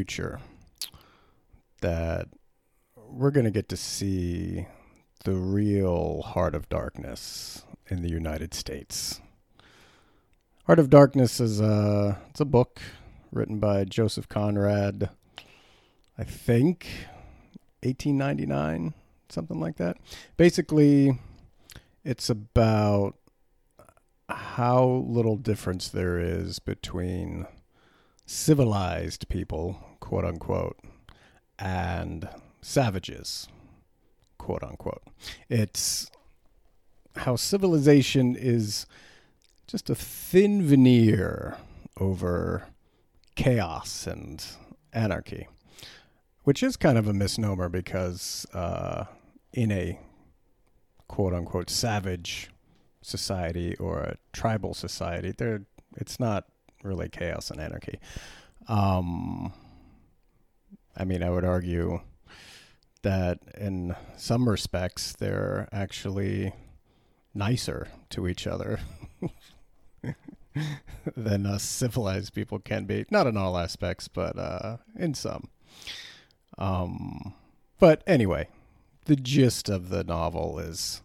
future that we're going to get to see the real Heart of Darkness in the United States. Heart of Darkness is a it's a book written by Joseph Conrad, I think 1899, something like that. Basically, it's about how little difference there is between civilized people, quote unquote, and savages, quote unquote. It's how civilization is just a thin veneer over chaos and anarchy, which is kind of a misnomer because uh, in a quote unquote savage society or a tribal society, there it's not really chaos and anarchy. Um, I mean, I would argue that in some respects they're actually nicer to each other than us civilized people can be. Not in all aspects, but uh, in some. Um, but anyway, the gist of the novel is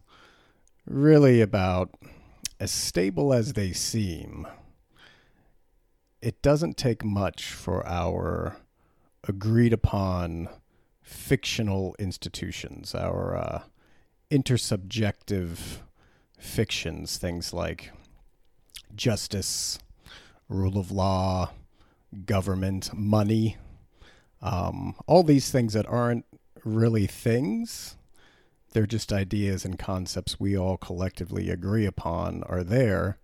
really about as stable as they seem. It doesn't take much for our agreed upon fictional institutions, our uh, intersubjective fictions, things like justice, rule of law, government, money, um, all these things that aren't really things. They're just ideas and concepts we all collectively agree upon are there.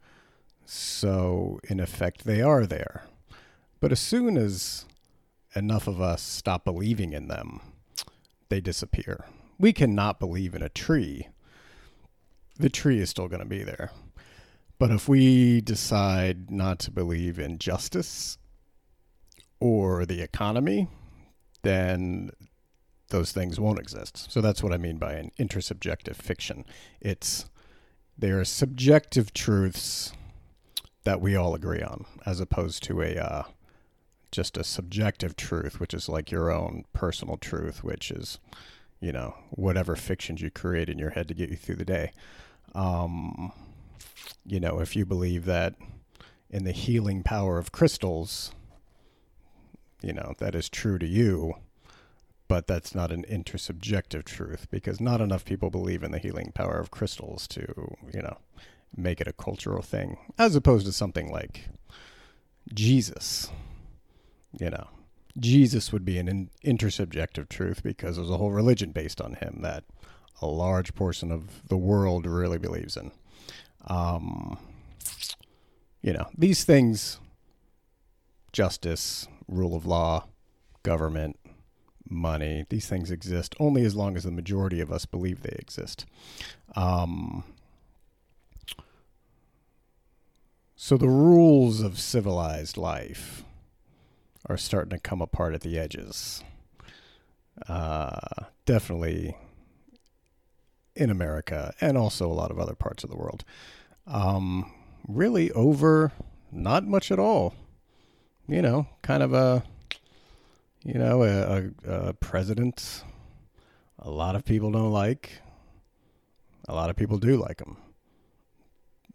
So, in effect, they are there. But as soon as enough of us stop believing in them, they disappear. We cannot believe in a tree. The tree is still going to be there. But if we decide not to believe in justice or the economy, then those things won't exist. So that's what I mean by an intersubjective fiction. It's there are subjective truths that we all agree on, as opposed to a uh, just a subjective truth, which is like your own personal truth, which is you know whatever fictions you create in your head to get you through the day. Um, you know, if you believe that in the healing power of crystals, you know that is true to you but that's not an intersubjective truth because not enough people believe in the healing power of crystals to, you know, make it a cultural thing, as opposed to something like Jesus. You know, Jesus would be an in- intersubjective truth because there's a whole religion based on him that a large portion of the world really believes in. Um, you know, these things justice, rule of law, government, money. These things exist only as long as the majority of us believe they exist. Um, so the rules of civilized life are starting to come apart at the edges. Uh, definitely in America and also a lot of other parts of the world. Um, really over not much at all. You know, kind of a you know, a, a, a president a lot of people don't like. A lot of people do like him.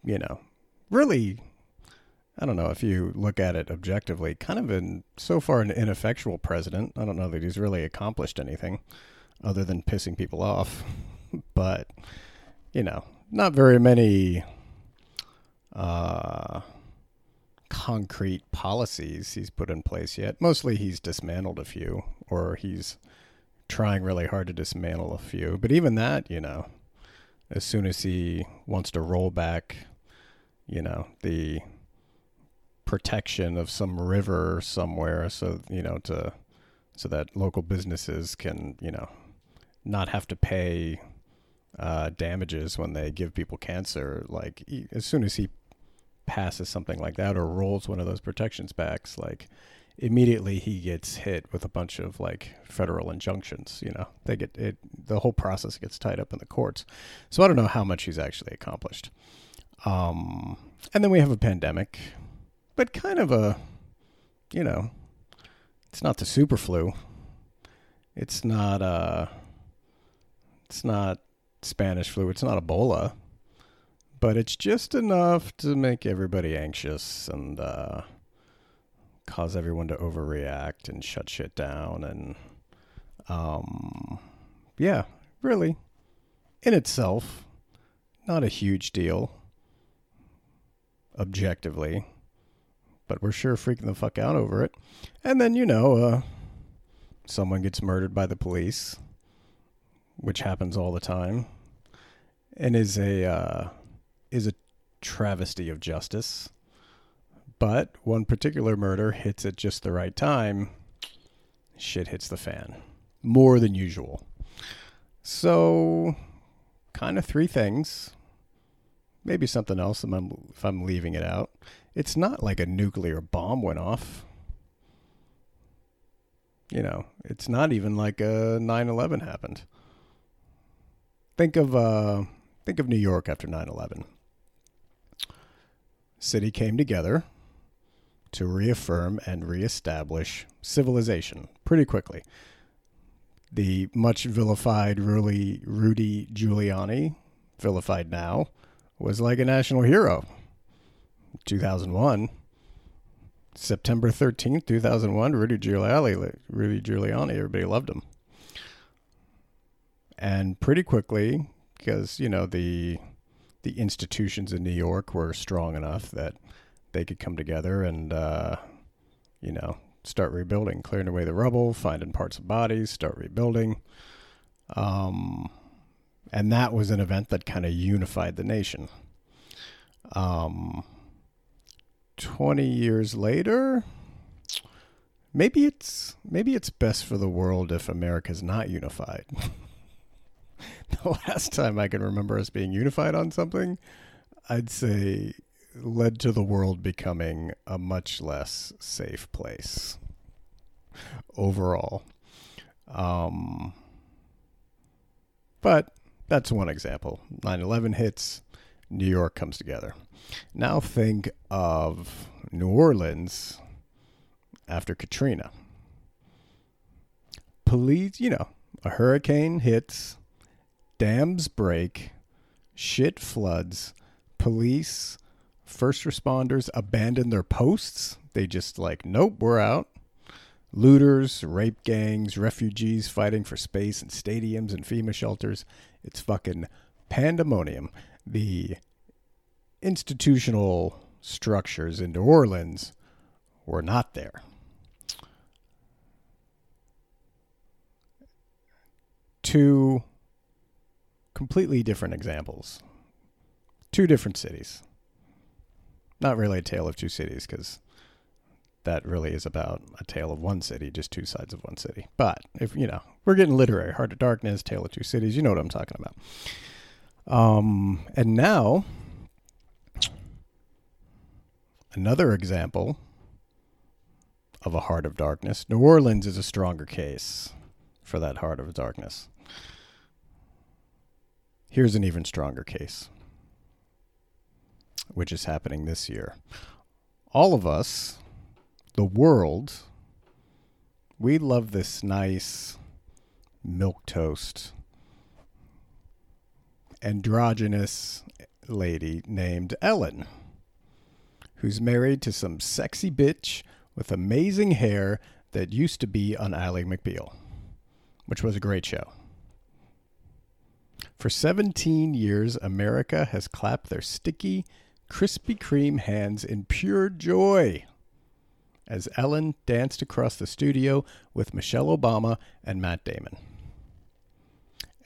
You know, really, I don't know if you look at it objectively, kind of an so far an ineffectual president. I don't know that he's really accomplished anything other than pissing people off. but, you know, not very many uh, concrete policies he's put in place yet. Mostly he's dismantled a few, or he's trying really hard to dismantle a few. But even that, you know, as soon as he wants to roll back, you know, the protection of some river somewhere, so you know, to so that local businesses can, you know, not have to pay uh, damages when they give people cancer. Like he, as soon as he passes something like that or rolls one of those protections back like immediately he gets hit with a bunch of like federal injunctions. You know, they get it. The whole process gets tied up in the courts. So I don't know how much he's actually accomplished. Um, and then we have a pandemic, but kind of a, you know, it's not the super flu. It's not uh it's not Spanish flu, it's not Ebola. But it's just enough to make everybody anxious and uh cause everyone to overreact and shut shit down and um yeah, really in itself not a huge deal objectively but we're sure freaking the fuck out over it. And then, you know, uh, someone gets murdered by the police, which happens all the time, and is a uh, is a travesty of justice. But one particular murder hits at just the right time. Shit hits the fan more than usual. So, kind of three things. Maybe something else if I'm, if I'm leaving it out. It's not like a nuclear bomb went off. You know, it's not even like a 9/11 happened. Think of uh think of New York after 9/11. City came together to reaffirm and reestablish civilization pretty quickly. The much vilified Rudy, Rudy Giuliani, vilified now, was like a national hero 2001. September 13th, 2001, Rudy Giuliani, Rudy Giuliani, everybody loved him. And pretty quickly, because, you know, the the institutions in New York were strong enough that they could come together and, uh, you know, start rebuilding, clearing away the rubble, finding parts of bodies, start rebuilding. Um, and that was an event that kind of unified the nation. Um, 20 years later maybe it's maybe it's best for the world if america's not unified. The last time i can remember us being unified on something i'd say led to the world becoming a much less safe place overall. Um, but that's one example. 9-11 hits new york comes together now think of New Orleans after Katrina. Police, you know, a hurricane hits, dams break, shit floods, police, first responders abandon their posts. They just like, nope, we're out. Looters, rape gangs, refugees fighting for space in stadiums and FEMA shelters. It's fucking pandemonium. The institutional structures in New Orleans were not there. Two completely different examples. Two different cities. Not really a tale of two cities because that really is about a tale of one city, just two sides of one city. But if you know, we're getting literary. Heart of Darkness, Tale of Two Cities. You know what I'm talking about. Um, and now Another example of a heart of darkness. New Orleans is a stronger case for that heart of darkness. Here's an even stronger case, which is happening this year. All of us, the world, we love this nice milk toast androgynous lady named Ellen who's married to some sexy bitch with amazing hair that used to be on Ally McBeal, which was a great show. For 17 years, America has clapped their sticky, Krispy Kreme hands in pure joy as Ellen danced across the studio with Michelle Obama and Matt Damon.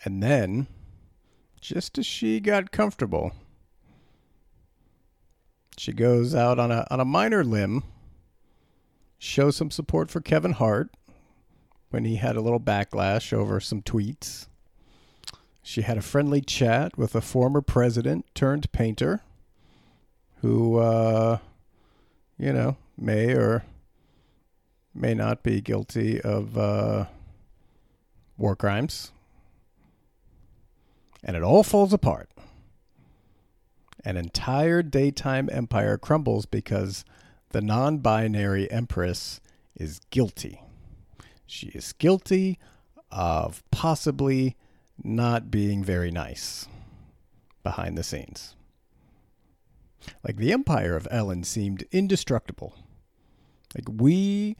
And then, just as she got comfortable, she goes out on a on a minor limb, shows some support for Kevin Hart when he had a little backlash over some tweets. She had a friendly chat with a former president turned painter who, uh, you know, may or may not be guilty of uh, war crimes. And it all falls apart an entire daytime empire crumbles because the non binary Empress is guilty. She is guilty of possibly not being very nice behind the scenes. Like the empire of Ellen seemed indestructible. Like we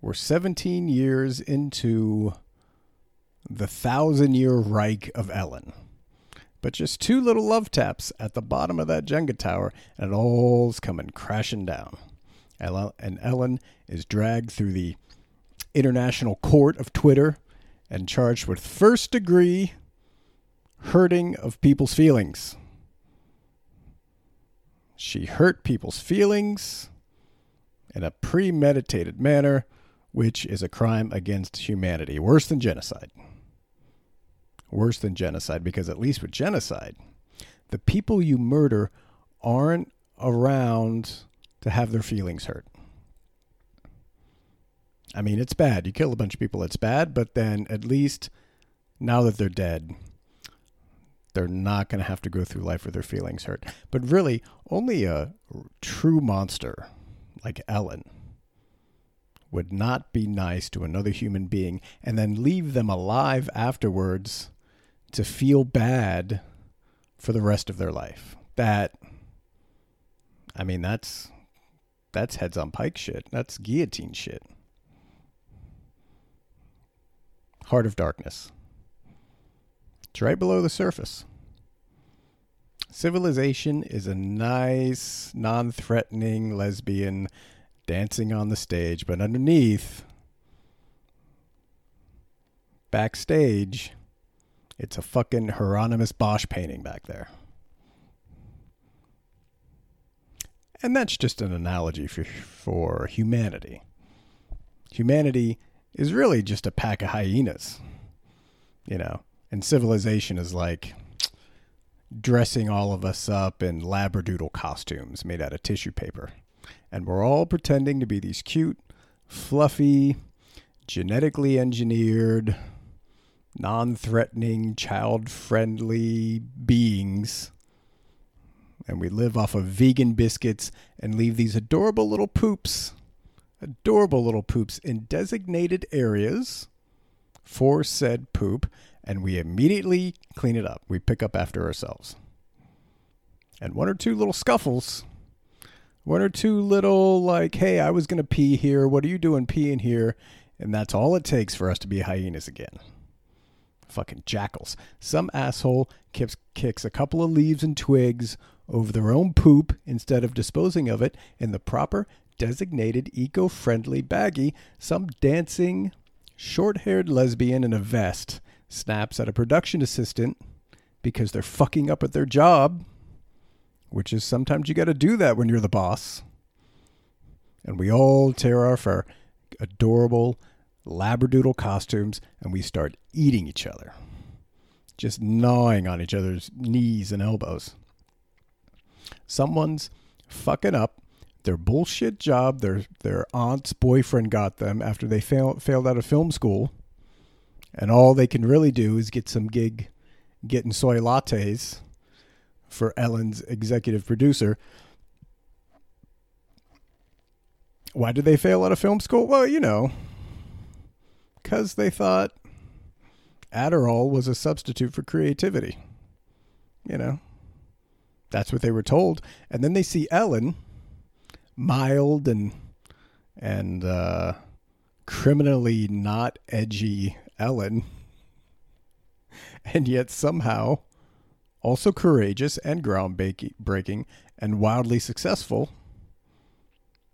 were 17 years into the thousand year Reich of Ellen. But just two little love taps at the bottom of that Jenga tower, and it all's coming crashing down. And Ellen is dragged through the international court of Twitter and charged with first degree hurting of people's feelings. She hurt people's feelings in a premeditated manner, which is a crime against humanity, worse than genocide. Worse than genocide, because at least with genocide, the people you murder aren't around to have their feelings hurt. I mean, it's bad. You kill a bunch of people, it's bad, but then at least now that they're dead, they're not going to have to go through life with their feelings hurt. But really, only a true monster like Ellen would not be nice to another human being and then leave them alive afterwards to feel bad for the rest of their life. That I mean that's that's heads on pike shit. That's guillotine shit. Heart of Darkness. It's right below the surface. Civilization is a nice, non threatening lesbian dancing on the stage, but underneath, backstage, it's a fucking Hieronymus Bosch painting back there. And that's just an analogy for, for humanity. Humanity is really just a pack of hyenas, you know, and civilization is like dressing all of us up in labradoodle costumes made out of tissue paper. And we're all pretending to be these cute, fluffy, genetically engineered, non threatening, child friendly beings. And we live off of vegan biscuits and leave these adorable little poops, adorable little poops in designated areas for said poop and we immediately clean it up. We pick up after ourselves. And one or two little scuffles, one or two little, like, hey, I was going to pee here. What are you doing peeing here? And that's all it takes for us to be hyenas again. Fucking jackals. Some asshole kicks, kicks a couple of leaves and twigs over their own poop instead of disposing of it in the proper designated eco friendly baggie. Some dancing, short haired lesbian in a vest snaps at a production assistant because they're fucking up at their job, which is sometimes you got to do that when you're the boss. And we all tear our adorable labradoodle costumes and we start eating each other, just gnawing on each other's knees and elbows. Someone's fucking up their bullshit job their their aunt's boyfriend got them after they fail, failed out of film school and all they can really do is get some gig getting soy lattes for Ellen's executive producer. Why did they fail out of film school? Well, you know, because they thought Adderall was a substitute for creativity. You know, that's what they were told. And then they see Ellen, mild and and uh, criminally not edgy Ellen, and yet somehow also courageous and groundbreaking and wildly successful.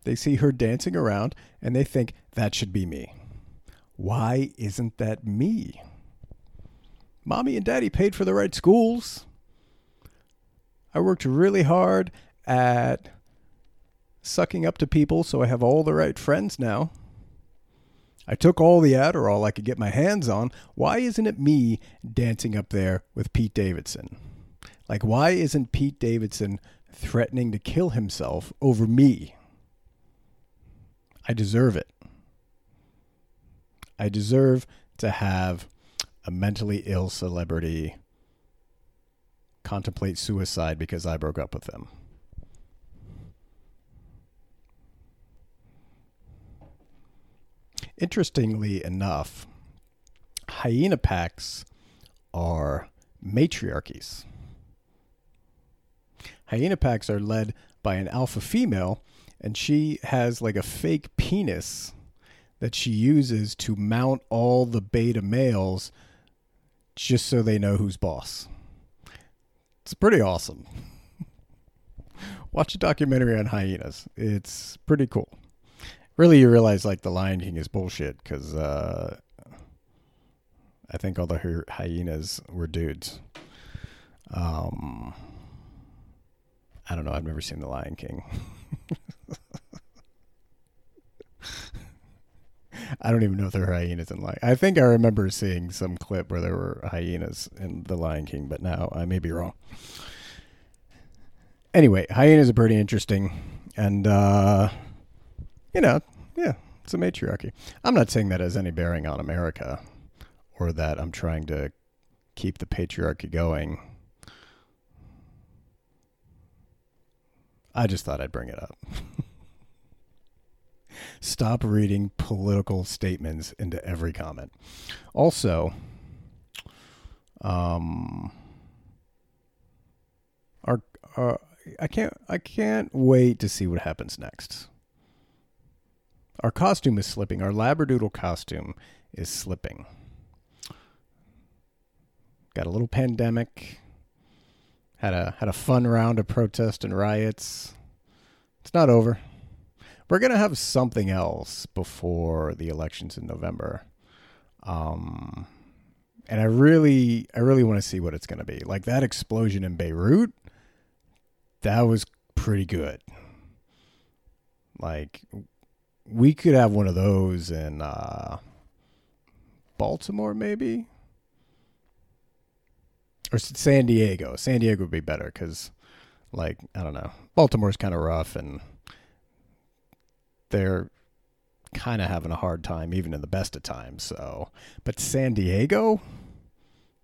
They see her dancing around and they think that should be me. Why isn't that me? Mommy and daddy paid for the right schools. I worked really hard at sucking up to people so I have all the right friends now. I took all the Adderall I could get my hands on. Why isn't it me dancing up there with Pete Davidson? Like, why isn't Pete Davidson threatening to kill himself over me? I deserve it. I deserve to have a mentally ill celebrity contemplate suicide because I broke up with them. Interestingly enough, hyena packs are matriarchies. Hyena packs are led by an alpha female, and she has like a fake penis that she uses to mount all the beta males just so they know who's boss. It's pretty awesome. Watch a documentary on hyenas. It's pretty cool. Really, you realize like the Lion King is bullshit because uh, I think all the hyenas were dudes. Um, I don't know. I've never seen The Lion King. I don't even know if there are hyenas in Lion. I think I remember seeing some clip where there were hyenas in The Lion King, but now I may be wrong. Anyway, hyenas are pretty interesting, and uh, you know, yeah, it's a matriarchy. I'm not saying that has any bearing on America, or that I'm trying to keep the patriarchy going. I just thought I'd bring it up. Stop reading political statements into every comment. Also, um, our, uh, I can't I can't wait to see what happens next. Our costume is slipping. Our labradoodle costume is slipping. Got a little pandemic. Had a had a fun round of protest and riots. It's not over. We're gonna have something else before the elections in November. Um, and I really, I really want to see what it's gonna be. Like that explosion in Beirut, that was pretty good. Like we could have one of those in uh, Baltimore, maybe, or San Diego. San Diego would be better because, like, I don't know, Baltimore's kind of rough and they're kind of having a hard time even in the best of times. So, but San Diego,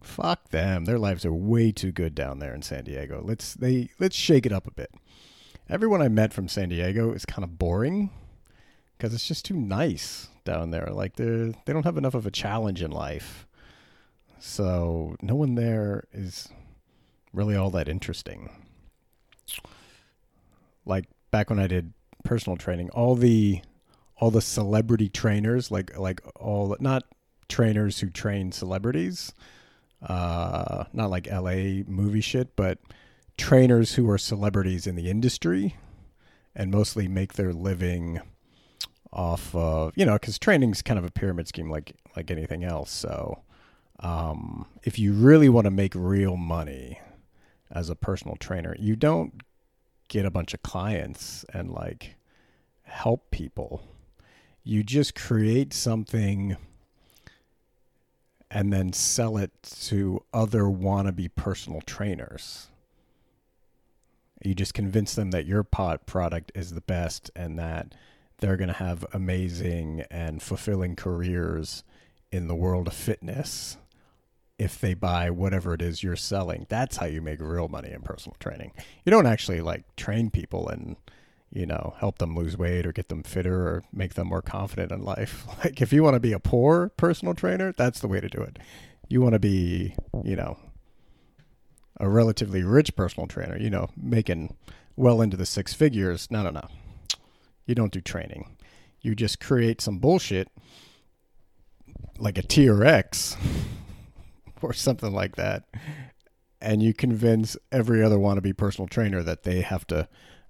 fuck them. Their lives are way too good down there in San Diego. Let's they let's shake it up a bit. Everyone I met from San Diego is kind of boring because it's just too nice down there. Like they they don't have enough of a challenge in life. So, no one there is really all that interesting. Like back when I did personal training, all the all the celebrity trainers, like like all not trainers who train celebrities, uh, not like L.A. movie shit, but trainers who are celebrities in the industry and mostly make their living off of you know because training is kind of a pyramid scheme like like anything else. So um, if you really want to make real money as a personal trainer, you don't get a bunch of clients and like help people. You just create something and then sell it to other wannabe personal trainers. You just convince them that your pot product is the best and that they're going to have amazing and fulfilling careers in the world of fitness if they buy whatever it is you're selling. That's how you make real money in personal training. You don't actually like train people and you know help them lose weight or get them fitter or make them more confident in life. Like if you want to be a poor personal trainer, that's the way to do it. You want to be, you know, a relatively rich personal trainer, you know, making well into the six figures. No, no, no. You don't do training. You just create some bullshit like a TRX or something like that. And you convince every other wannabe personal trainer that they have to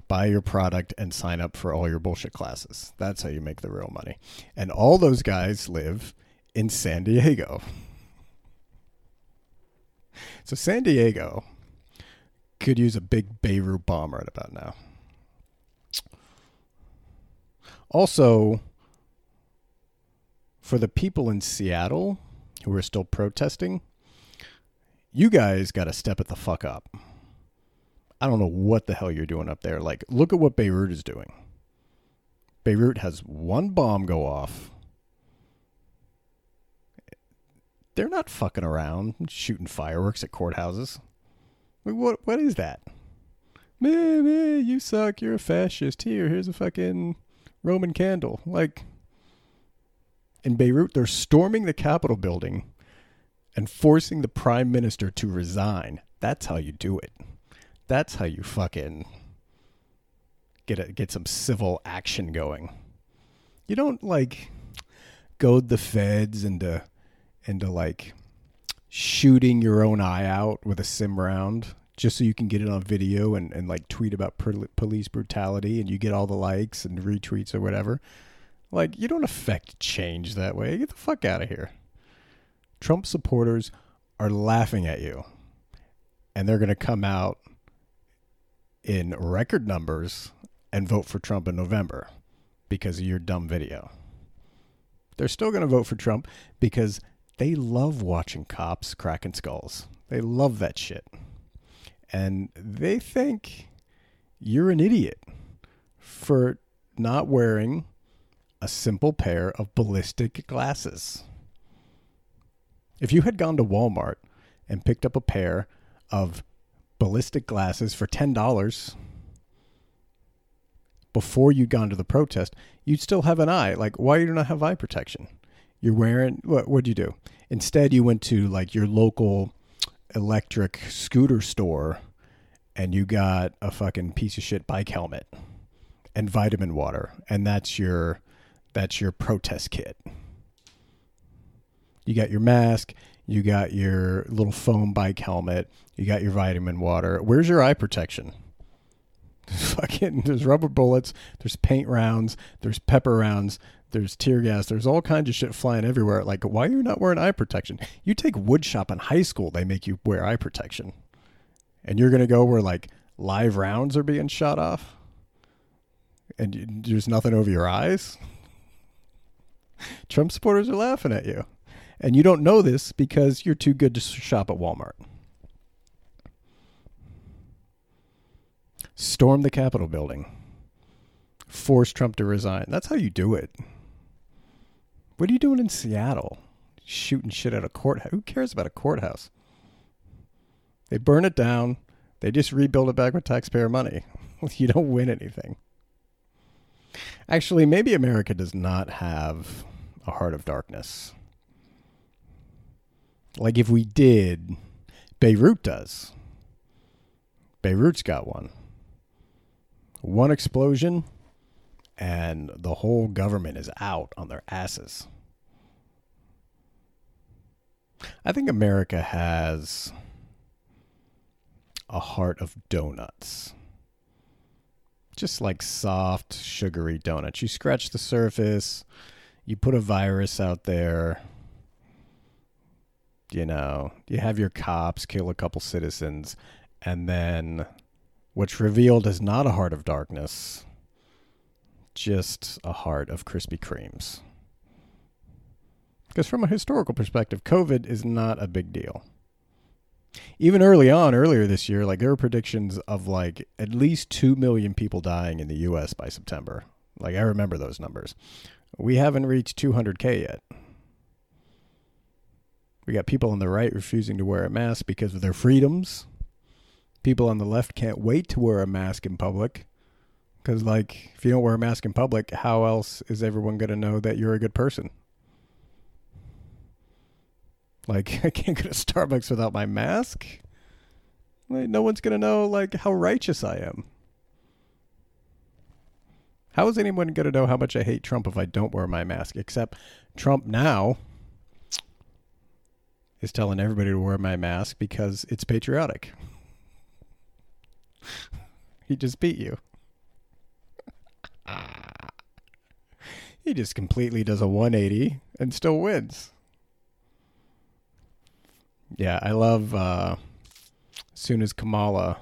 buy your product and sign up for all your bullshit classes. That's how you make the real money. And all those guys live in San Diego. So San Diego could use a big Beirut bomb right about now. Also, for the people in Seattle who are still protesting, you guys got to step it the fuck up. I don't know what the hell you're doing up there. Like, look at what Beirut is doing. Beirut has one bomb go off. They're not fucking around shooting fireworks at courthouses. what what is that? Meh, meh, you suck. You're a fascist. Here, here's a fucking Roman candle. Like, In Beirut, they're storming the Capitol building and forcing the prime minister to resign. That's how you do it. That's how you fucking get a, get some civil action going. You don't like goad the feds into into like shooting your own eye out with a sim round just so you can get it on video and, and like tweet about police brutality and you get all the likes and retweets or whatever. Like, you don't affect change that way. Get the fuck out of here. Trump supporters are laughing at you, and they're going to come out in record numbers and vote for Trump in November because of your dumb video. They're still going to vote for Trump because they love watching cops cracking skulls. They love that shit. And they think you're an idiot for not wearing a simple pair of ballistic glasses. If you had gone to Walmart and picked up a pair of ballistic glasses for $10 before you'd gone to the protest, you'd still have an eye. Like, why do you not have eye protection? You're wearing, what what'd you do? Instead, you went to like your local electric scooter store and you got a fucking piece of shit bike helmet and vitamin water. And that's your that's your protest kit. You got your mask, you got your little foam bike helmet, you got your vitamin water. Where's your eye protection? Fucking there's rubber bullets, there's paint rounds, there's pepper rounds, there's tear gas, there's all kinds of shit flying everywhere. Like, why are you not wearing eye protection? You take wood shop in high school, they make you wear eye protection. And you're gonna go where like live rounds are being shot off? And there's nothing over your eyes? Trump supporters are laughing at you. And you don't know this because you're too good to shop at Walmart. Storm the Capitol building. Force Trump to resign. That's how you do it. What are you doing in Seattle? Shooting shit at a courthouse. Who cares about a courthouse? They burn it down. They just rebuild it back with taxpayer money. you don't win anything. Actually, maybe America does not have a heart of darkness. Like if we did, Beirut does. Beirut's got one. One explosion, and the whole government is out on their asses. I think America has a heart of donuts. Just like soft, sugary donuts. You scratch the surface, you put a virus out there, you know, you have your cops kill a couple citizens, and then what's revealed is not a heart of darkness, just a heart of Krispy Kremes. Because from a historical perspective, COVID is not a big deal. Even early on, earlier this year, like there were predictions of like at least 2 million people dying in the US by September. Like I remember those numbers. We haven't reached 200K yet. We got people on the right refusing to wear a mask because of their freedoms. People on the left can't wait to wear a mask in public. Because, like, if you don't wear a mask in public, how else is everyone going to know that you're a good person? Like, I can't go to Starbucks without my mask. Like, no one's going to know, like, how righteous I am. How is anyone going to know how much I hate Trump if I don't wear my mask? Except Trump now is telling everybody to wear my mask because it's patriotic. he just beat you. he just completely does a 180 and still wins. Yeah, I love uh as soon as Kamala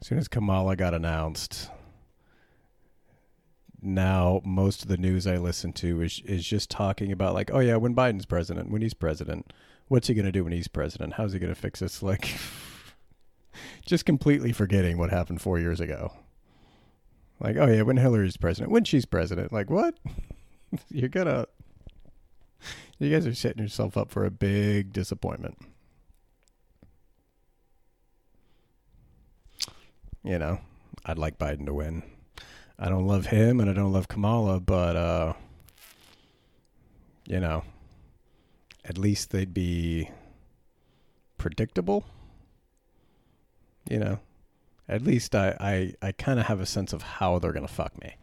as soon as Kamala got announced, now most of the news I listen to is is just talking about like, oh yeah, when Biden's president, when he's president, what's he gonna do when he's president? How's he gonna fix this? Like, just completely forgetting what happened four years ago. Like, oh yeah, when Hillary's president, when she's president, like what? You're gonna, you guys are setting yourself up for a big disappointment. You know, I'd like Biden to win. I don't love him and I don't love Kamala, but uh, you know, at least they'd be predictable. You know, at least I, I, I kind of have a sense of how they're going to fuck me.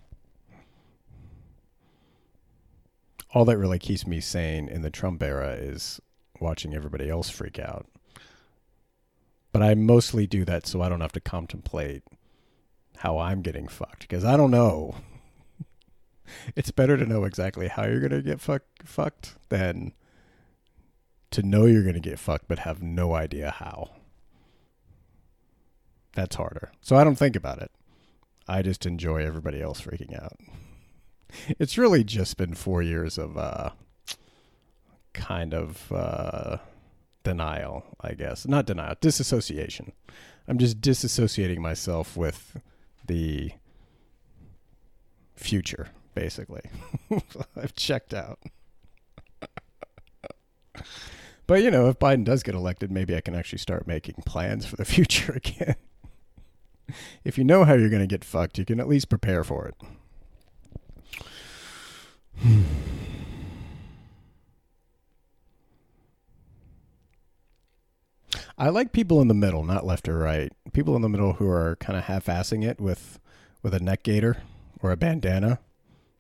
All that really keeps me sane in the Trump era is watching everybody else freak out. But I mostly do that so I don't have to contemplate how I'm getting fucked because I don't know. it's better to know exactly how you're going to get fuck, fucked than to know you're going to get fucked but have no idea how. That's harder. So I don't think about it. I just enjoy everybody else freaking out. It's really just been four years of uh, kind of uh, denial, I guess. Not denial, disassociation. I'm just disassociating myself with the future, basically. I've checked out. but, you know, if Biden does get elected, maybe I can actually start making plans for the future again. if you know how you're going to get fucked, you can at least prepare for it. I like people in the middle, not left or right. People in the middle who are kind of half-assing it with with a neck gaiter or a bandana.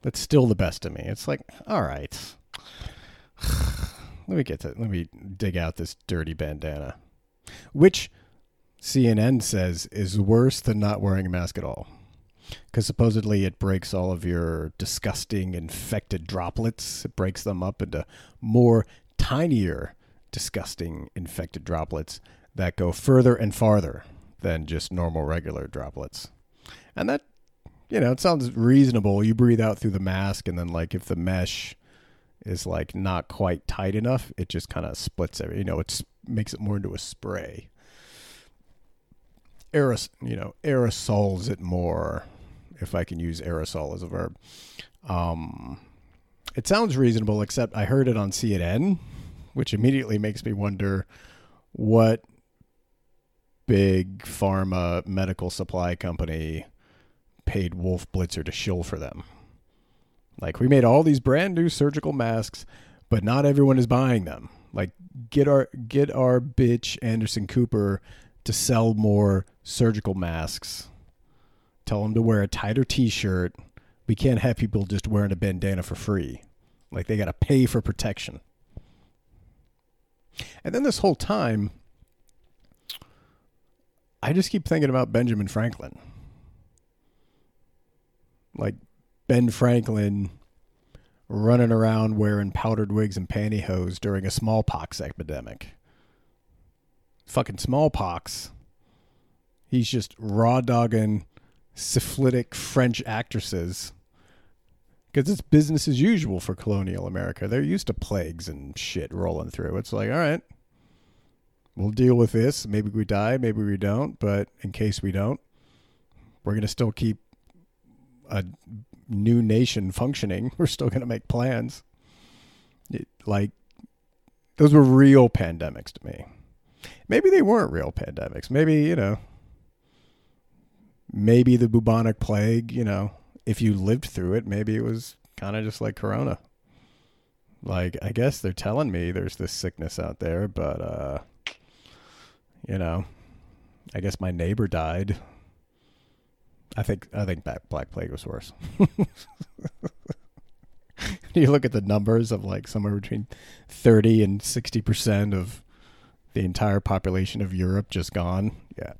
That's still the best of me. It's like, all right. let me get to let me dig out this dirty bandana. Which CNN says is worse than not wearing a mask at all. Because supposedly it breaks all of your disgusting infected droplets. It breaks them up into more tinier disgusting infected droplets that go further and farther than just normal regular droplets. And that, you know, it sounds reasonable. You breathe out through the mask, and then, like, if the mesh is, like, not quite tight enough, it just kind of splits it. You know, it makes it more into a spray. Aeros, you know, aerosols it more, if I can use aerosol as a verb. Um, it sounds reasonable, except I heard it on CNN which immediately makes me wonder what big pharma medical supply company paid Wolf Blitzer to shill for them. Like we made all these brand new surgical masks, but not everyone is buying them. Like get our get our bitch Anderson Cooper to sell more surgical masks. Tell them to wear a tighter t-shirt. We can't have people just wearing a bandana for free. Like they got to pay for protection. And then this whole time, I just keep thinking about Benjamin Franklin. Like Ben Franklin running around wearing powdered wigs and pantyhose during a smallpox epidemic. Fucking smallpox. He's just raw dogging syphilitic French actresses because it's business as usual for colonial America. They're used to plagues and shit rolling through. It's like, all right, we'll deal with this. Maybe we die, maybe we don't, but in case we don't, we're going to still keep a new nation functioning. We're still going to make plans. It, like, those were real pandemics to me. Maybe they weren't real pandemics. Maybe, you know, maybe the bubonic plague, you know, if you lived through it, maybe it was kind of just like Corona. Like, I guess they're telling me there's this sickness out there, but, uh, you know, I guess my neighbor died. I think I think Black Plague was worse. you look at the numbers of like somewhere between thirty and sixty percent of the entire population of Europe just gone. Yeah,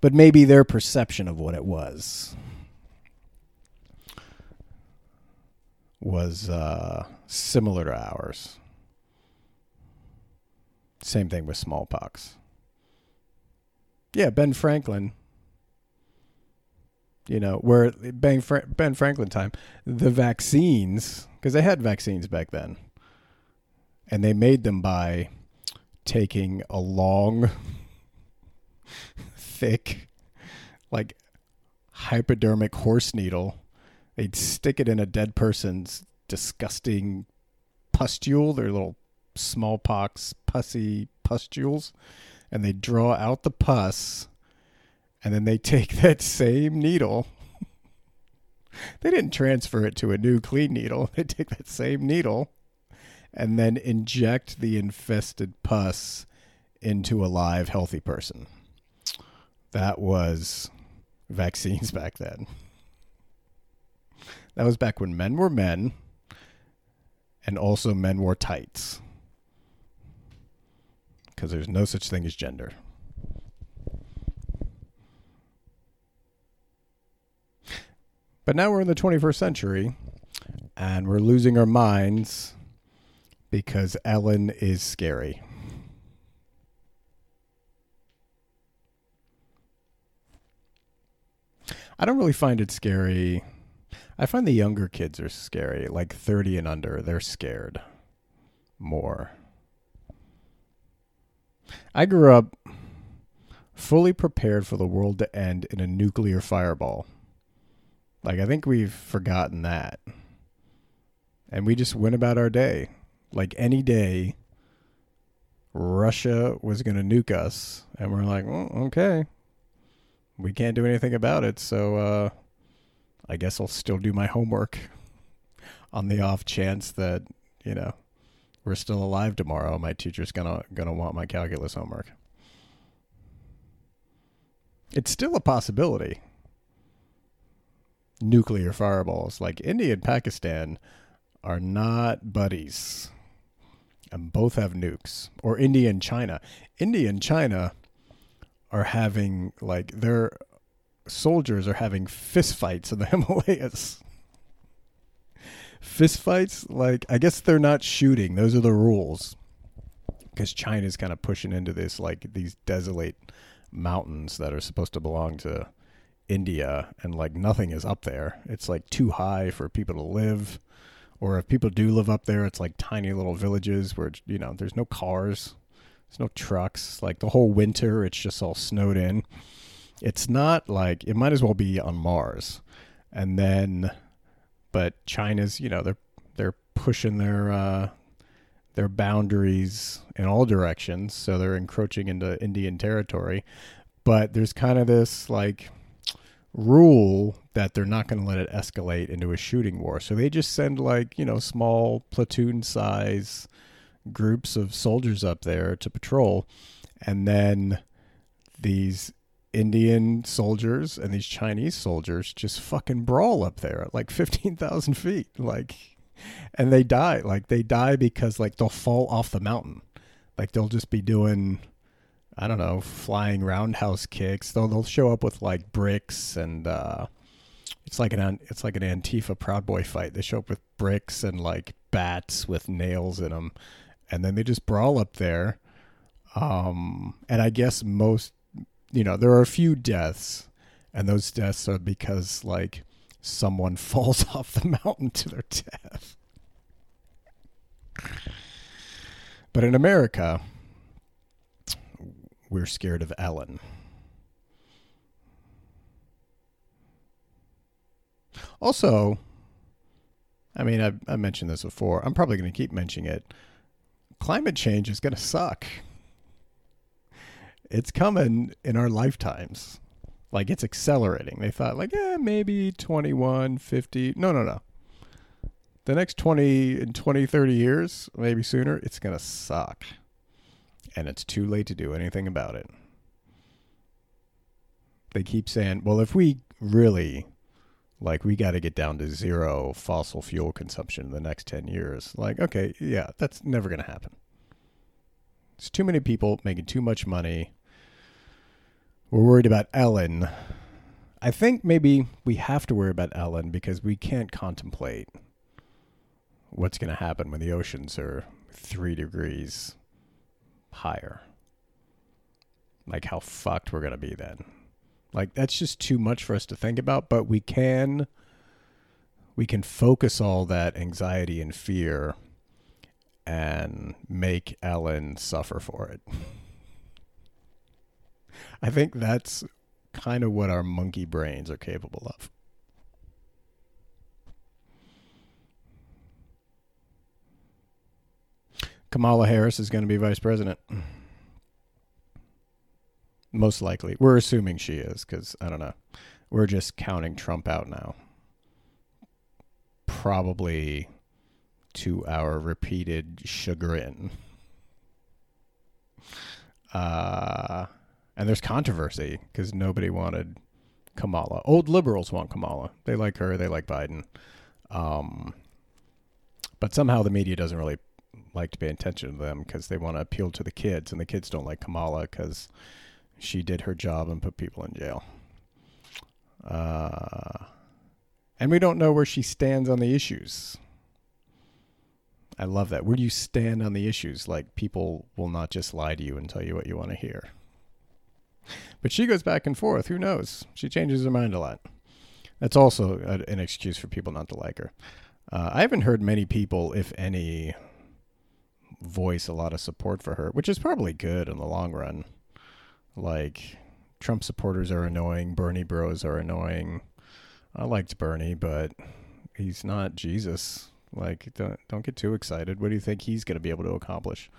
but maybe their perception of what it was was uh, similar to ours. Same thing with smallpox. Yeah, Ben Franklin. You know, where Ben, Fra- ben Franklin time, the vaccines, because they had vaccines back then, and they made them by taking a long thick, like hypodermic horse needle. They'd stick it in a dead person's disgusting pustule, their little smallpox pussy pustules, and they draw out the pus, and then they take that same needle They didn't transfer it to a new clean needle. They take that same needle and then inject the infested pus into a live, healthy person. That was vaccines back then. That was back when men were men and also men wore tights. Because there's no such thing as gender. But now we're in the 21st century and we're losing our minds because Ellen is scary. I don't really find it scary. I find the younger kids are scary, like 30 and under. They're scared more. I grew up fully prepared for the world to end in a nuclear fireball. Like, I think we've forgotten that. And we just went about our day. Like, any day, Russia was going to nuke us. And we're like, well, okay. We can't do anything about it. So, uh, I guess I'll still do my homework on the off chance that, you know, we're still alive tomorrow. My teacher's gonna gonna want my calculus homework. It's still a possibility nuclear fireballs. Like India and Pakistan are not buddies. And both have nukes. Or India and China. India and China are having like their soldiers are having fistfights in the Himalayas. Fistfights, like I guess they're not shooting. Those are the rules. Because China's kind of pushing into this like these desolate mountains that are supposed to belong to India and like nothing is up there. It's like too high for people to live. Or if people do live up there, it's like tiny little villages where, you know, there's no cars, there's no trucks. Like the whole winter, it's just all snowed in. It's not like it might as well be on Mars. And then, but China's, you know, they're they're pushing their uh, their boundaries in all directions, so they're encroaching into Indian territory. But there's kind of this like rule that they're not going to let it escalate into a shooting war. So they just send like, you know, small platoon size groups of soldiers up there to patrol. And then these Indian soldiers and these Chinese soldiers just fucking brawl up there at like 15,000 feet. Like, and they die. Like, they die because, like, they'll fall off the mountain. Like, they'll just be doing I don't know, flying roundhouse kicks. They'll they'll show up with like bricks and uh, it's like an it's like an Antifa Proud Boy fight. They show up with bricks and like bats with nails in them, and then they just brawl up there. Um, and I guess most, you know, there are a few deaths, and those deaths are because like someone falls off the mountain to their death. But in America, we're scared of Ellen. Also, I mean, I've, I mentioned this before. I'm probably going to keep mentioning it. Climate change is going to suck. It's coming in our lifetimes. Like, it's accelerating. They thought, like, yeah, maybe 21, 50. No, no, no. The next 20 and 20, 30 years, maybe sooner, it's going to suck and it's too late to do anything about it. They keep saying, well, if we really, like, we got to get down to zero fossil fuel consumption in the next 10 years, like, okay, yeah, that's never going to happen. It's too many people making too much money. We're worried about Ellen. I think maybe we have to worry about Ellen because we can't contemplate what's going to happen when the oceans are three degrees higher. Like how fucked we're going to be then. Like that's just too much for us to think about, but we can we can focus all that anxiety and fear and make Ellen suffer for it. I think that's kind of what our monkey brains are capable of. Kamala Harris is going to be vice president. Most likely. We're assuming she is because I don't know. We're just counting Trump out now. probably to our repeated chagrin. Uh, and there's controversy because nobody wanted Kamala. Old liberals want Kamala. They like her. They like Biden. Um, but somehow the media doesn't really like to pay attention to them because they want to appeal to the kids, and the kids don't like Kamala because she did her job and put people in jail. Uh, and we don't know where she stands on the issues. I love that. Where do you stand on the issues? Like people will not just lie to you and tell you what you want to hear. But she goes back and forth. Who knows? She changes her mind a lot. That's also a, an excuse for people not to like her. Uh, I haven't heard many people, if any, voice a lot of support for her, which is probably good in the long run. Like, Trump supporters are annoying, Bernie bros are annoying. I liked Bernie, but he's not Jesus. Like, don't don't get too excited. What do you think he's going to be able to accomplish?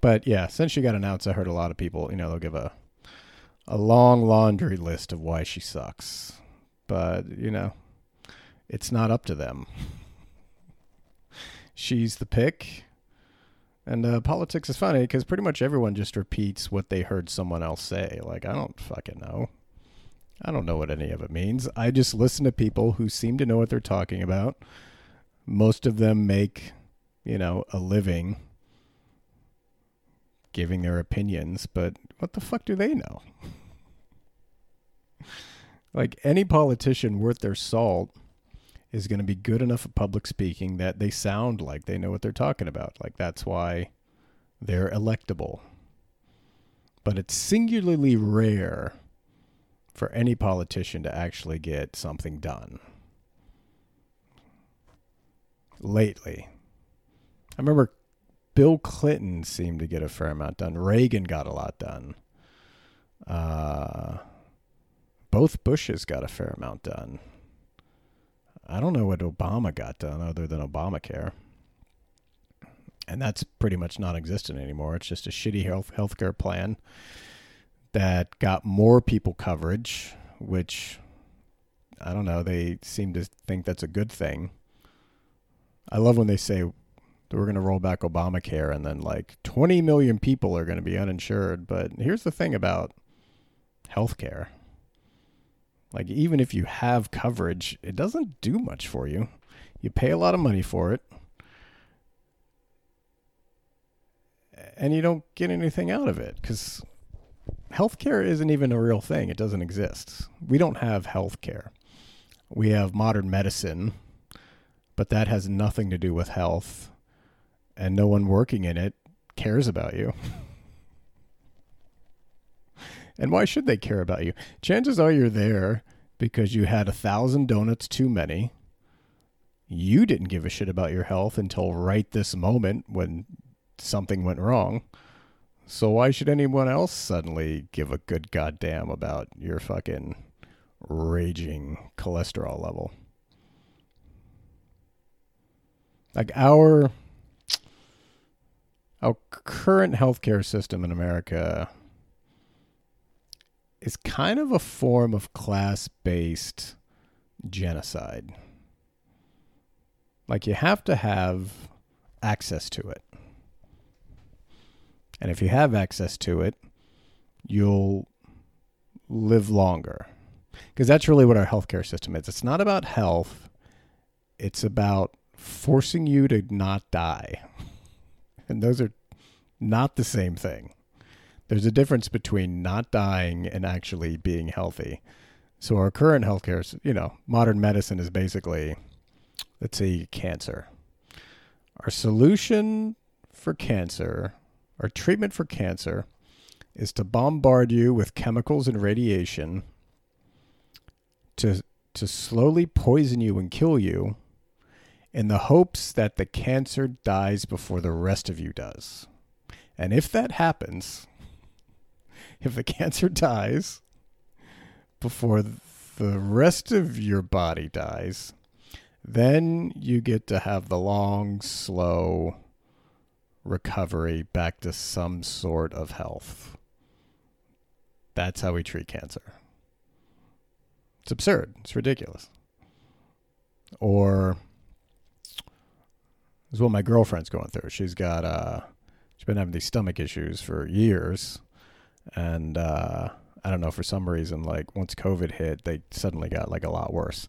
But yeah, since she got announced, I heard a lot of people, you know, they'll give a a long laundry list of why she sucks. But, you know, it's not up to them. She's the pick. And uh, politics is funny because pretty much everyone just repeats what they heard someone else say. Like, I don't fucking know. I don't know what any of it means. I just listen to people who seem to know what they're talking about. Most of them make, you know, a living giving their opinions, but what the fuck do they know? like any politician worth their salt is going to be good enough at public speaking that they sound like they know what they're talking about. Like that's why they're electable. But it's singularly rare for any politician to actually get something done. Lately, I remember Bill Clinton seemed to get a fair amount done. Reagan got a lot done. Uh, both Bushes got a fair amount done. I don't know what Obama got done other than Obamacare. And that's pretty much non existent anymore. It's just a shitty health healthcare plan that got more people coverage, which I don't know, they seem to think that's a good thing. I love when they say we're going to roll back Obamacare and then like 20 million people are going to be uninsured. But here's the thing about healthcare like, even if you have coverage, it doesn't do much for you. You pay a lot of money for it, and you don't get anything out of it because healthcare isn't even a real thing. It doesn't exist. We don't have healthcare. We have modern medicine, but that has nothing to do with health, and no one working in it cares about you. And why should they care about you? Chances are you're there because you had a thousand donuts too many. You didn't give a shit about your health until right this moment when something went wrong. So why should anyone else suddenly give a good goddamn about your fucking raging cholesterol level? Like our our current healthcare system in America is kind of a form of class based genocide. Like you have to have access to it. And if you have access to it, you'll live longer. Because that's really what our healthcare system is. It's not about health, it's about forcing you to not die. And those are not the same thing. There's a difference between not dying and actually being healthy. So our current healthcare, you know, modern medicine is basically, let's say, cancer. Our solution for cancer, our treatment for cancer, is to bombard you with chemicals and radiation to to slowly poison you and kill you in the hopes that the cancer dies before the rest of you does. And if that happens, if the cancer dies before the rest of your body dies, then you get to have the long, slow recovery back to some sort of health. That's how we treat cancer. It's absurd. It's ridiculous. Or this is what my girlfriend's going through. She's got uh she's been having these stomach issues for years and uh I don't know for some reason like once COVID hit they suddenly got like a lot worse.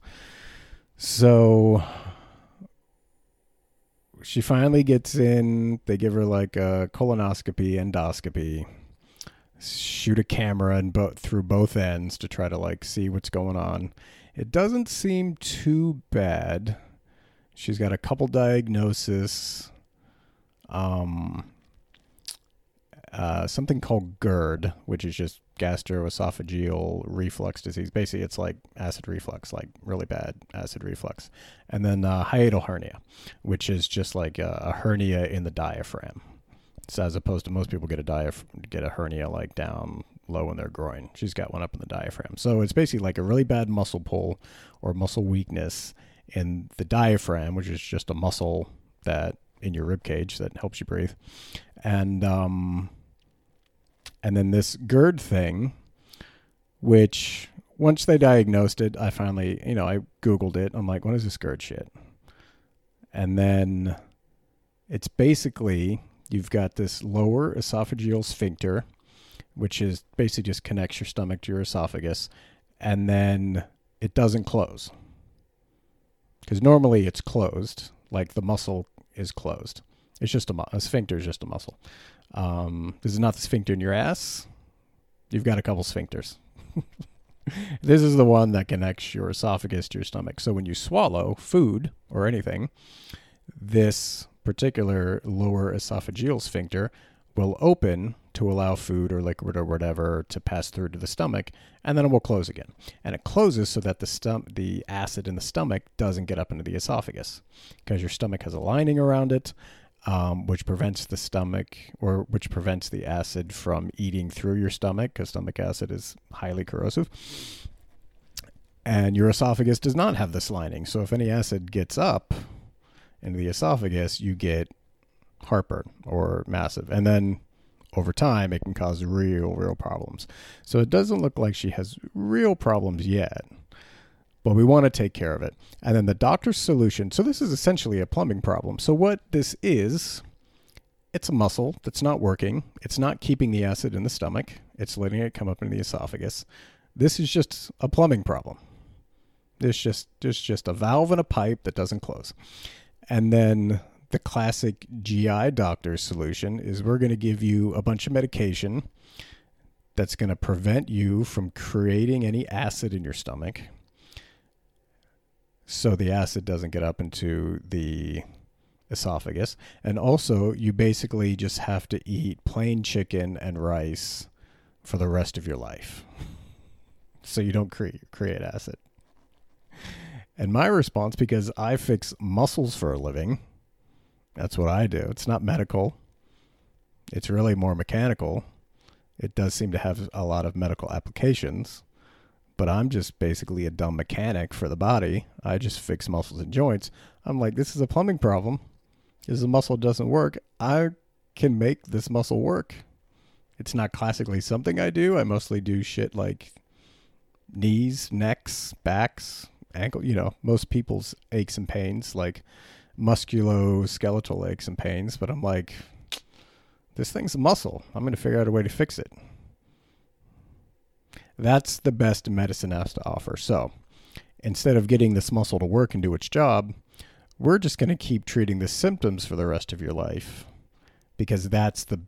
So she finally gets in. They give her like a colonoscopy, endoscopy, shoot a camera and bo- through both ends to try to like see what's going on. It doesn't seem too bad. She's got a couple diagnoses. Um, uh, something called GERD, which is just gastroesophageal reflux disease. Basically, it's like acid reflux, like really bad acid reflux. And then uh, hiatal hernia, which is just like a, a, hernia in the diaphragm. So as opposed to most people get a diaph- get a hernia like down low in their groin. She's got one up in the diaphragm. So it's basically like a really bad muscle pull or muscle weakness in the diaphragm, which is just a muscle that in your rib cage that helps you breathe. And um, and then this GERD thing, which once they diagnosed it, I finally, you know, I Googled it. I'm like, what is this GERD shit? And then it's basically you've got this lower esophageal sphincter, which is basically just connects your stomach to your esophagus, and then it doesn't close. Because normally it's closed, like the muscle is closed. It's just a, mu- a sphincter is just a muscle. Um, this is not the sphincter in your ass. You've got a couple sphincters. this is the one that connects your esophagus to your stomach. So when you swallow food or anything, this particular lower esophageal sphincter will open to allow food or liquid or whatever to pass through to the stomach, and then it will close again. And it closes so that the stom- the acid in the stomach doesn't get up into the esophagus, because your stomach has a lining around it, um, which prevents the stomach or which prevents the acid from eating through your stomach because stomach acid is highly corrosive. And your esophagus does not have this lining. So if any acid gets up into the esophagus, you get heartburn or massive. And then over time, it can cause real, real problems. So it doesn't look like she has real problems yet but we want to take care of it. And then the doctor's solution. So this is essentially a plumbing problem. So what this is, it's a muscle that's not working. It's not keeping the acid in the stomach. It's letting it come up into the esophagus. This is just a plumbing problem. There's just there's just a valve and a pipe that doesn't close. And then the classic GI doctor's solution is we're going to give you a bunch of medication that's going to prevent you from creating any acid in your stomach so the acid doesn't get up into the esophagus. And also, you basically just have to eat plain chicken and rice for the rest of your life. so you don't create create acid. And my response because I fix muscles for a living, that's what I do. It's not medical. It's really more mechanical. It does seem to have a lot of medical applications but I'm just basically a dumb mechanic for the body. I just fix muscles and joints. I'm like, this is a plumbing problem. Because the muscle doesn't work. I can make this muscle work. It's not classically something I do. I mostly do shit like knees, necks, backs, ankle, you know, most people's aches and pains, like musculoskeletal aches and pains. But I'm like, this thing's a muscle. I'm going to figure out a way to fix it. That's the best medicine has to offer. So instead of getting this muscle to work and do its job, we're just going to keep treating the symptoms for the rest of your life because that's the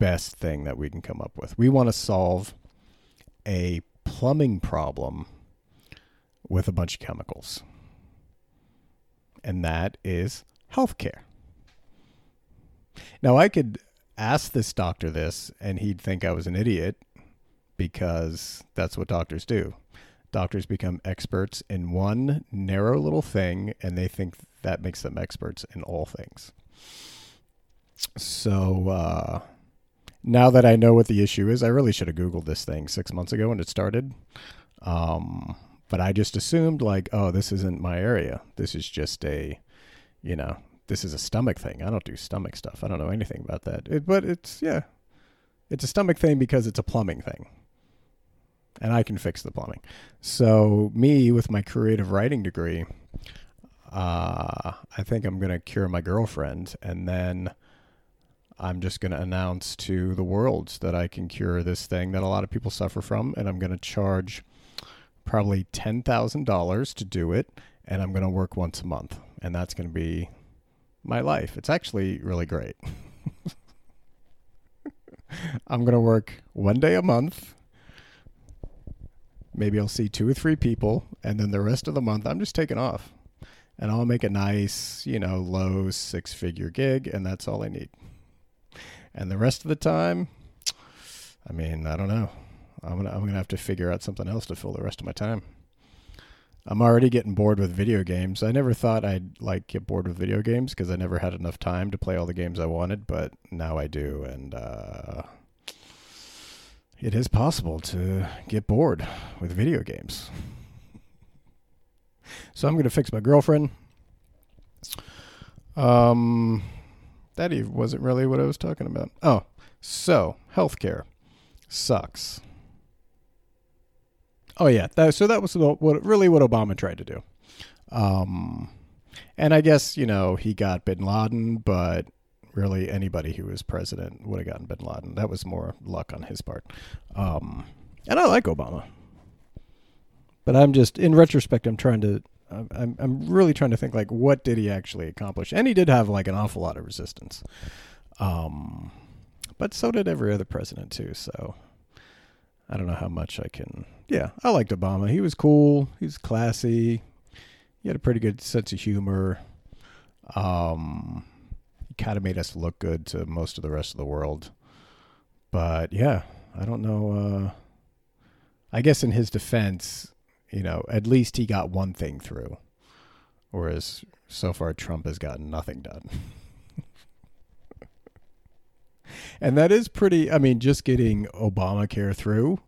best thing that we can come up with. We want to solve a plumbing problem with a bunch of chemicals. And that is healthcare. Now, I could ask this doctor this and he'd think I was an idiot because that's what doctors do. Doctors become experts in one narrow little thing and they think that makes them experts in all things. So, uh, now that I know what the issue is, I really should have Googled this thing six months ago when it started. Um, but I just assumed, like, oh, this isn't my area. This is just a, you know, this is a stomach thing. I don't do stomach stuff. I don't know anything about that. It, but it's, yeah, it's a stomach thing because it's a plumbing thing and I can fix the plumbing. So me with my creative writing degree, uh, I think I'm gonna cure my girlfriend, and then I'm just gonna announce to the world that I can cure this thing that a lot of people suffer from, and I'm gonna charge probably ten thousand dollars to do it, and I'm gonna work once a month, and that's gonna be my life. It's actually really great. I'm going to work one day a month. Maybe I'll see two or three people, and then the rest of the month, I'm just taking off. And I'll make a nice, you know, low six figure gig, and that's all I need. And the rest of the time, I mean, I don't know. I'm gonna I'm gonna have to figure out something else to fill the rest of my time. I'm already getting bored with video games. I never thought I'd like get bored with video games because I never had enough time to play all the games I wanted, but now I do, and uh, it is possible to get bored with video games. so I'm going to fix my girlfriend. Um, that wasn't really what I was talking about. Oh, so healthcare sucks. Oh yeah, that, so that was what really what Obama tried to do. Um, and I guess you know he got Bin Laden, but really anybody who was president would have gotten Bin Laden. That was more luck on his part. Um, and I like Obama, but I'm just in retrospect, I'm trying to. I'm I'm really trying to think like what did he actually accomplish? And he did have like an awful lot of resistance. Um, but so did every other president too. So I don't know how much I can. Yeah, I liked Obama. He was cool. He was classy. He had a pretty good sense of humor. Um, kind of made us look good to most of the rest of the world. But yeah, I don't know. Uh, I guess in his defense, you know, at least he got one thing through, whereas so far Trump has gotten nothing done. and that is pretty. I mean, just getting Obamacare through,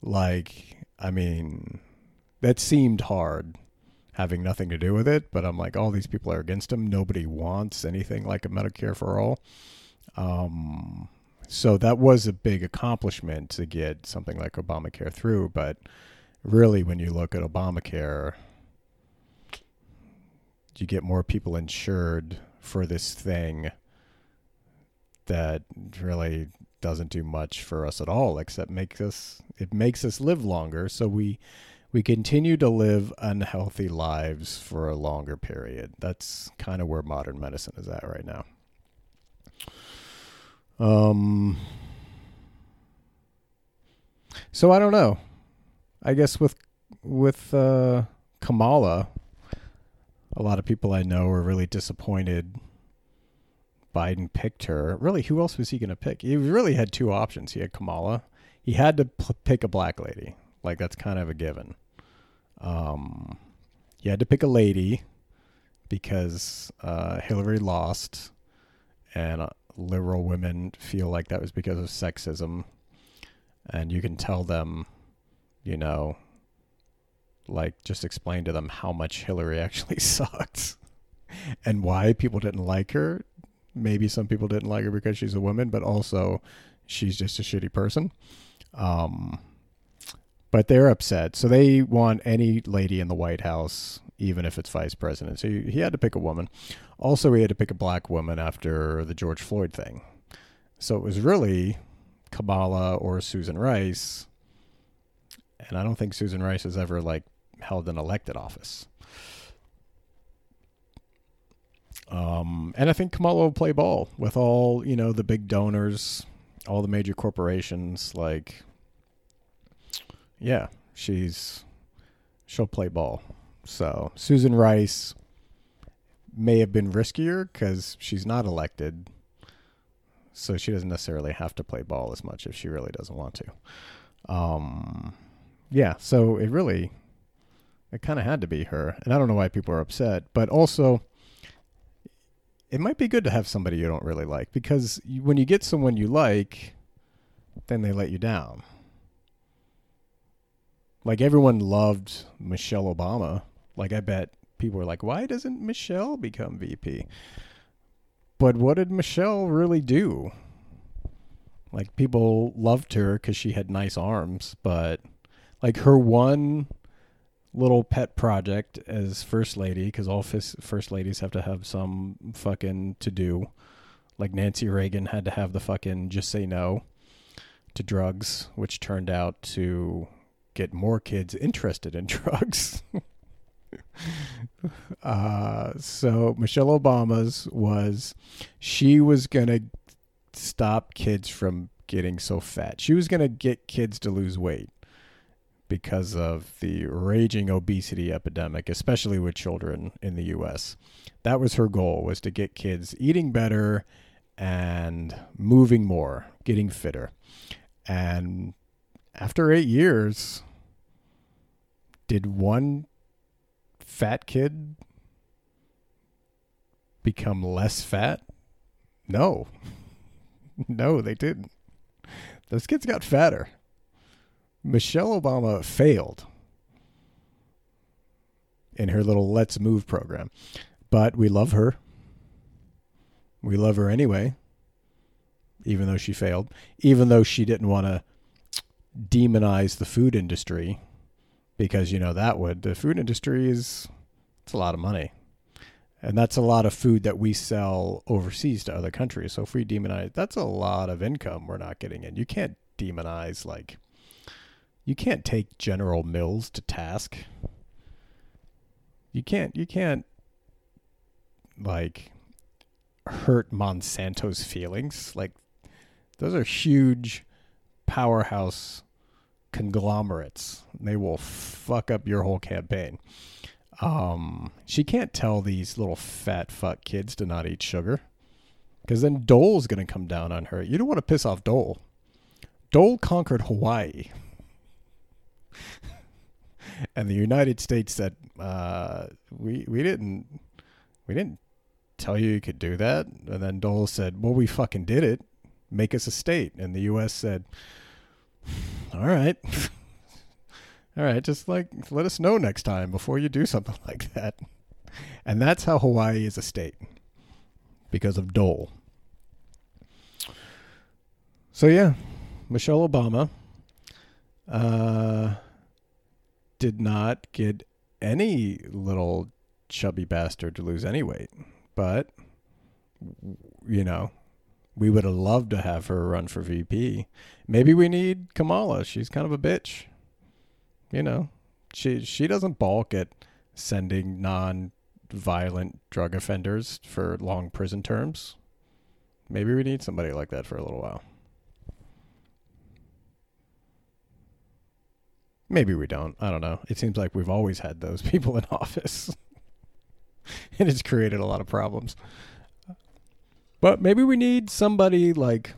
like, I mean, that seemed hard having nothing to do with it. But I'm like, all these people are against him. Nobody wants anything like a Medicare for all. Um, so that was a big accomplishment to get something like Obamacare through. But really, when you look at Obamacare, you get more people insured for this thing that really doesn't do much for us at all except makes us it makes us live longer so we we continue to live unhealthy lives for a longer period that's kind of where modern medicine is at right now um so i don't know i guess with with uh kamala a lot of people i know are really disappointed Biden picked her, really, who else was he going to pick? He really had two options. He had Kamala. He had to p- pick a black lady. Like that's kind of a given. Um, he had to pick a lady because uh, Hillary lost, and uh, liberal women feel like that was because of sexism, and you can tell them, you know, like just explain to them how much Hillary actually sucked and why people didn't like her maybe some people didn't like her because she's a woman, but also she's just a shitty person. Um, but they're upset, so they want any lady in the White House, even if it's vice president. So he, he had to pick a woman. Also, he had to pick a black woman after the George Floyd thing. So it was really Kamala or Susan Rice, and I don't think Susan Rice has ever like held an elected office. Um, and I think Kamala will play ball with all you know the big donors, all the major corporations. Like, yeah, she's she'll play ball. So Susan Rice may have been riskier because she's not elected, so she doesn't necessarily have to play ball as much if she really doesn't want to. Um, yeah, so it really it kind of had to be her, and I don't know why people are upset, but also it might be good to have somebody you don't really like because you, when you get someone you like, then they let you down. Like everyone loved Michelle Obama. Like I bet people were like, "Why doesn't Michelle become VP?" But what did Michelle really do? Like people loved her because she had nice arms, but like her one little pet project as first lady because all first ladies have to have some fucking to do like nancy reagan had to have the fucking just say no to drugs which turned out to get more kids interested in drugs uh, so michelle obama's was she was gonna stop kids from getting so fat she was gonna get kids to lose weight because of the raging obesity epidemic, especially with children in the US. That was her goal was to get kids eating better and moving more, getting fitter. And after 8 years did one fat kid become less fat? No. no, they didn't. Those kids got fatter. Michelle Obama failed in her little Let's Move program. But we love her. We love her anyway, even though she failed, even though she didn't want to demonize the food industry because, you know, that would. The food industry is, it's a lot of money. And that's a lot of food that we sell overseas to other countries. So if we demonize, that's a lot of income we're not getting in. You can't demonize like you can't take General Mills to task. You can't you can't like hurt Monsanto's feelings. Like those are huge powerhouse conglomerates. They will fuck up your whole campaign. Um, she can't tell these little fat fuck kids to not eat sugar because then Dole's going to come down on her. You don't want to piss off Dole. Dole conquered Hawaii. and the United States said, uh, "We we didn't we didn't tell you you could do that." And then Dole said, "Well, we fucking did it. Make us a state." And the U.S. said, "All right." All right, just like let us know next time before you do something like that. And that's how Hawaii is a state because of Dole. So yeah, Michelle Obama uh, did not get any little chubby bastard to lose any weight. But, you know, we would have loved to have her run for VP. Maybe we need Kamala. She's kind of a bitch. You know, she she doesn't balk at sending non-violent drug offenders for long prison terms. Maybe we need somebody like that for a little while. Maybe we don't. I don't know. It seems like we've always had those people in office. and it's created a lot of problems. But maybe we need somebody like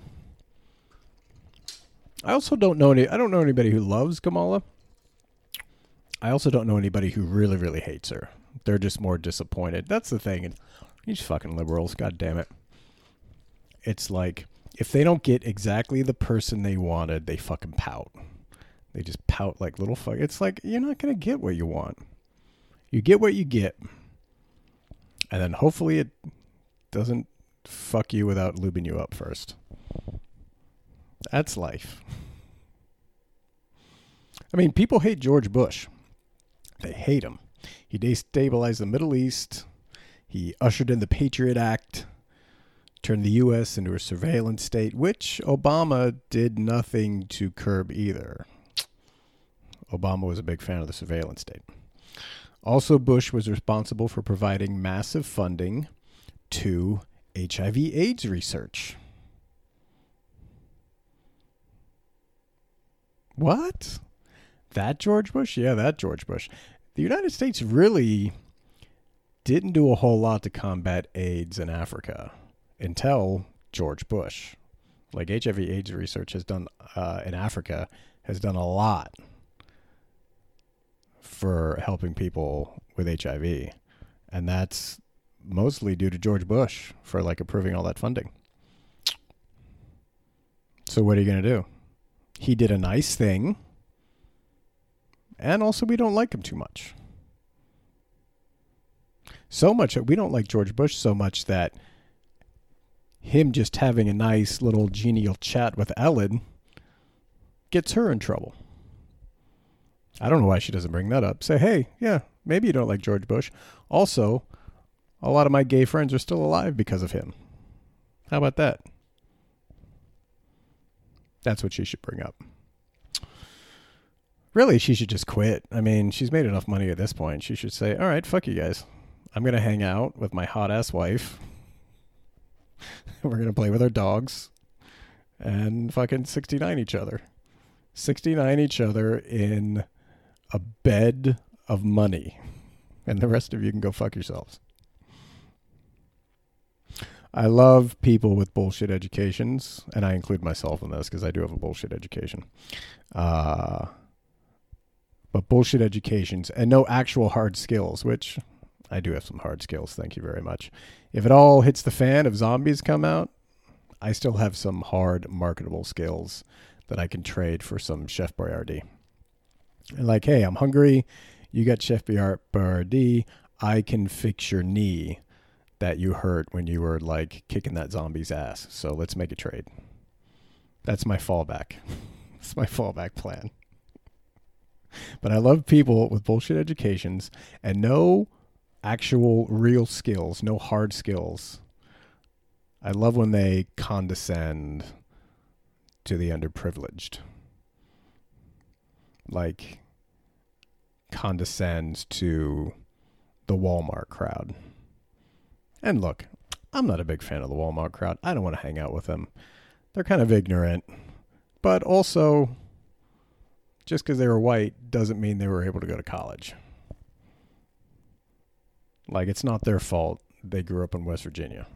I also don't know any I don't know anybody who loves Kamala. I also don't know anybody who really, really hates her. They're just more disappointed. That's the thing. These fucking liberals, god damn it. It's like if they don't get exactly the person they wanted, they fucking pout. They just pout like little fuck. It's like you're not gonna get what you want. You get what you get, and then hopefully it doesn't fuck you without lubing you up first. That's life. I mean, people hate George Bush. They hate him. He destabilized the Middle East. He ushered in the Patriot Act, turned the U.S. into a surveillance state, which Obama did nothing to curb either. Obama was a big fan of the surveillance state. Also, Bush was responsible for providing massive funding to HIV AIDS research. What? That George Bush? Yeah, that George Bush. The United States really didn't do a whole lot to combat AIDS in Africa until George Bush. Like HIV AIDS research has done uh, in Africa has done a lot for helping people with HIV. And that's mostly due to George Bush for like approving all that funding. So what are you going to do? He did a nice thing. And also we don't like him too much. So much that we don't like George Bush so much that him just having a nice little genial chat with Ellen gets her in trouble I don't know why she doesn't bring that up. Say, hey, yeah, maybe you don't like George Bush. Also, a lot of my gay friends are still alive because of him. How about that? That's what she should bring up. Really, she should just quit. I mean, she's made enough money at this point. She should say, all right, fuck you guys. I'm going to hang out with my hot ass wife. We're going to play with our dogs and fucking 69 each other. 69 each other in a bed of money. And the rest of you can go fuck yourselves. I love people with bullshit educations, and I include myself in this because I do have a bullshit education. Uh, but bullshit educations and no actual hard skills, which I do have some hard skills. Thank you very much. If it all hits the fan, if zombies come out, I still have some hard marketable skills that I can trade for some Chef Boyardee. And like, hey, I'm hungry. You got Chef Boyardee. I can fix your knee that you hurt when you were like kicking that zombie's ass. So let's make a trade. That's my fallback. That's my fallback plan. But I love people with bullshit educations and no actual real skills, no hard skills. I love when they condescend to the underprivileged. Like condescends to the Walmart crowd. And look, I'm not a big fan of the Walmart crowd. I don't want to hang out with them. They're kind of ignorant. But also, just because they were white doesn't mean they were able to go to college. Like, it's not their fault they grew up in West Virginia.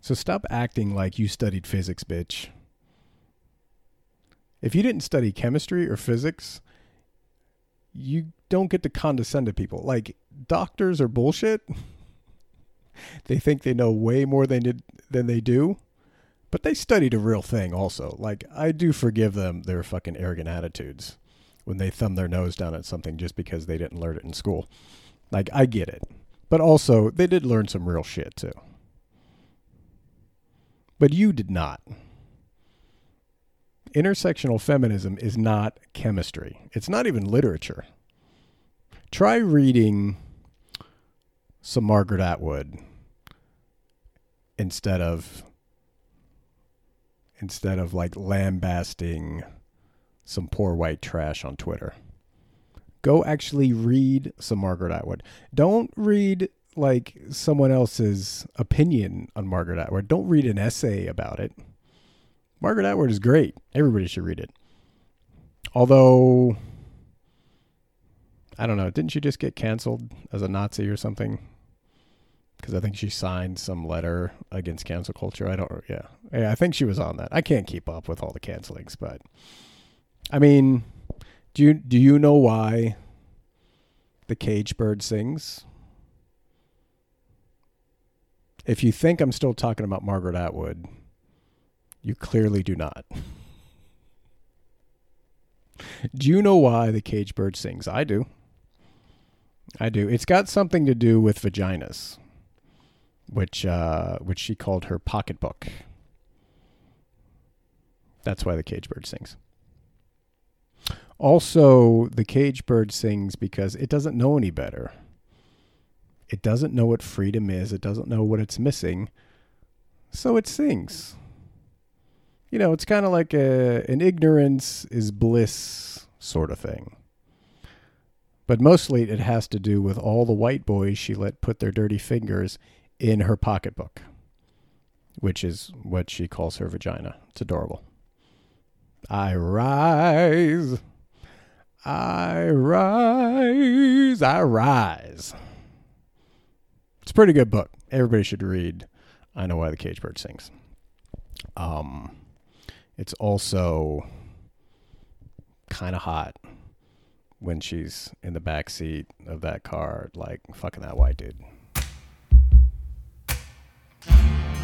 So stop acting like you studied physics, bitch. If you didn't study chemistry or physics, you don't get to condescend to people. Like, doctors are bullshit. they think they know way more than did, than they do, but they studied a real thing also. Like I do forgive them their fucking arrogant attitudes when they thumb their nose down at something just because they didn't learn it in school. Like I get it. But also, they did learn some real shit too. But you did not. Intersectional feminism is not chemistry. It's not even literature. Try reading some Margaret Atwood instead of instead of like lambasting some poor white trash on Twitter. Go actually read some Margaret Atwood. Don't read like someone else's opinion on Margaret Atwood. Don't read an essay about it. Margaret Atwood is great. Everybody should read it. Although I don't know, didn't she just get canceled as a Nazi or something? Because I think she signed some letter against cancel culture. I don't. Yeah, yeah. I think she was on that. I can't keep up with all the cancelings, but I mean, do you do you know why the cage bird sings? If you think I'm still talking about Margaret Atwood, you clearly do not. do you know why the cage bird sings? I do. I do. It's got something to do with vaginas which uh, which she called her pocketbook. That's why the cage bird sings. Also, the cage bird sings because it doesn't know any better. It doesn't know what freedom is. It doesn't know what it's missing. So it sings. You know, it's kind of like a, an ignorance is bliss sort of thing. But mostly it has to do with all the white boys she let put their dirty fingers in her pocketbook, which is what she calls her vagina. It's adorable. I rise. I rise. I rise. It's a pretty good book. Everybody should read I Know Why the Cage Bird Sings. Um, it's also kind of hot when she's in the back seat of that car, like fucking that white dude. Thank you.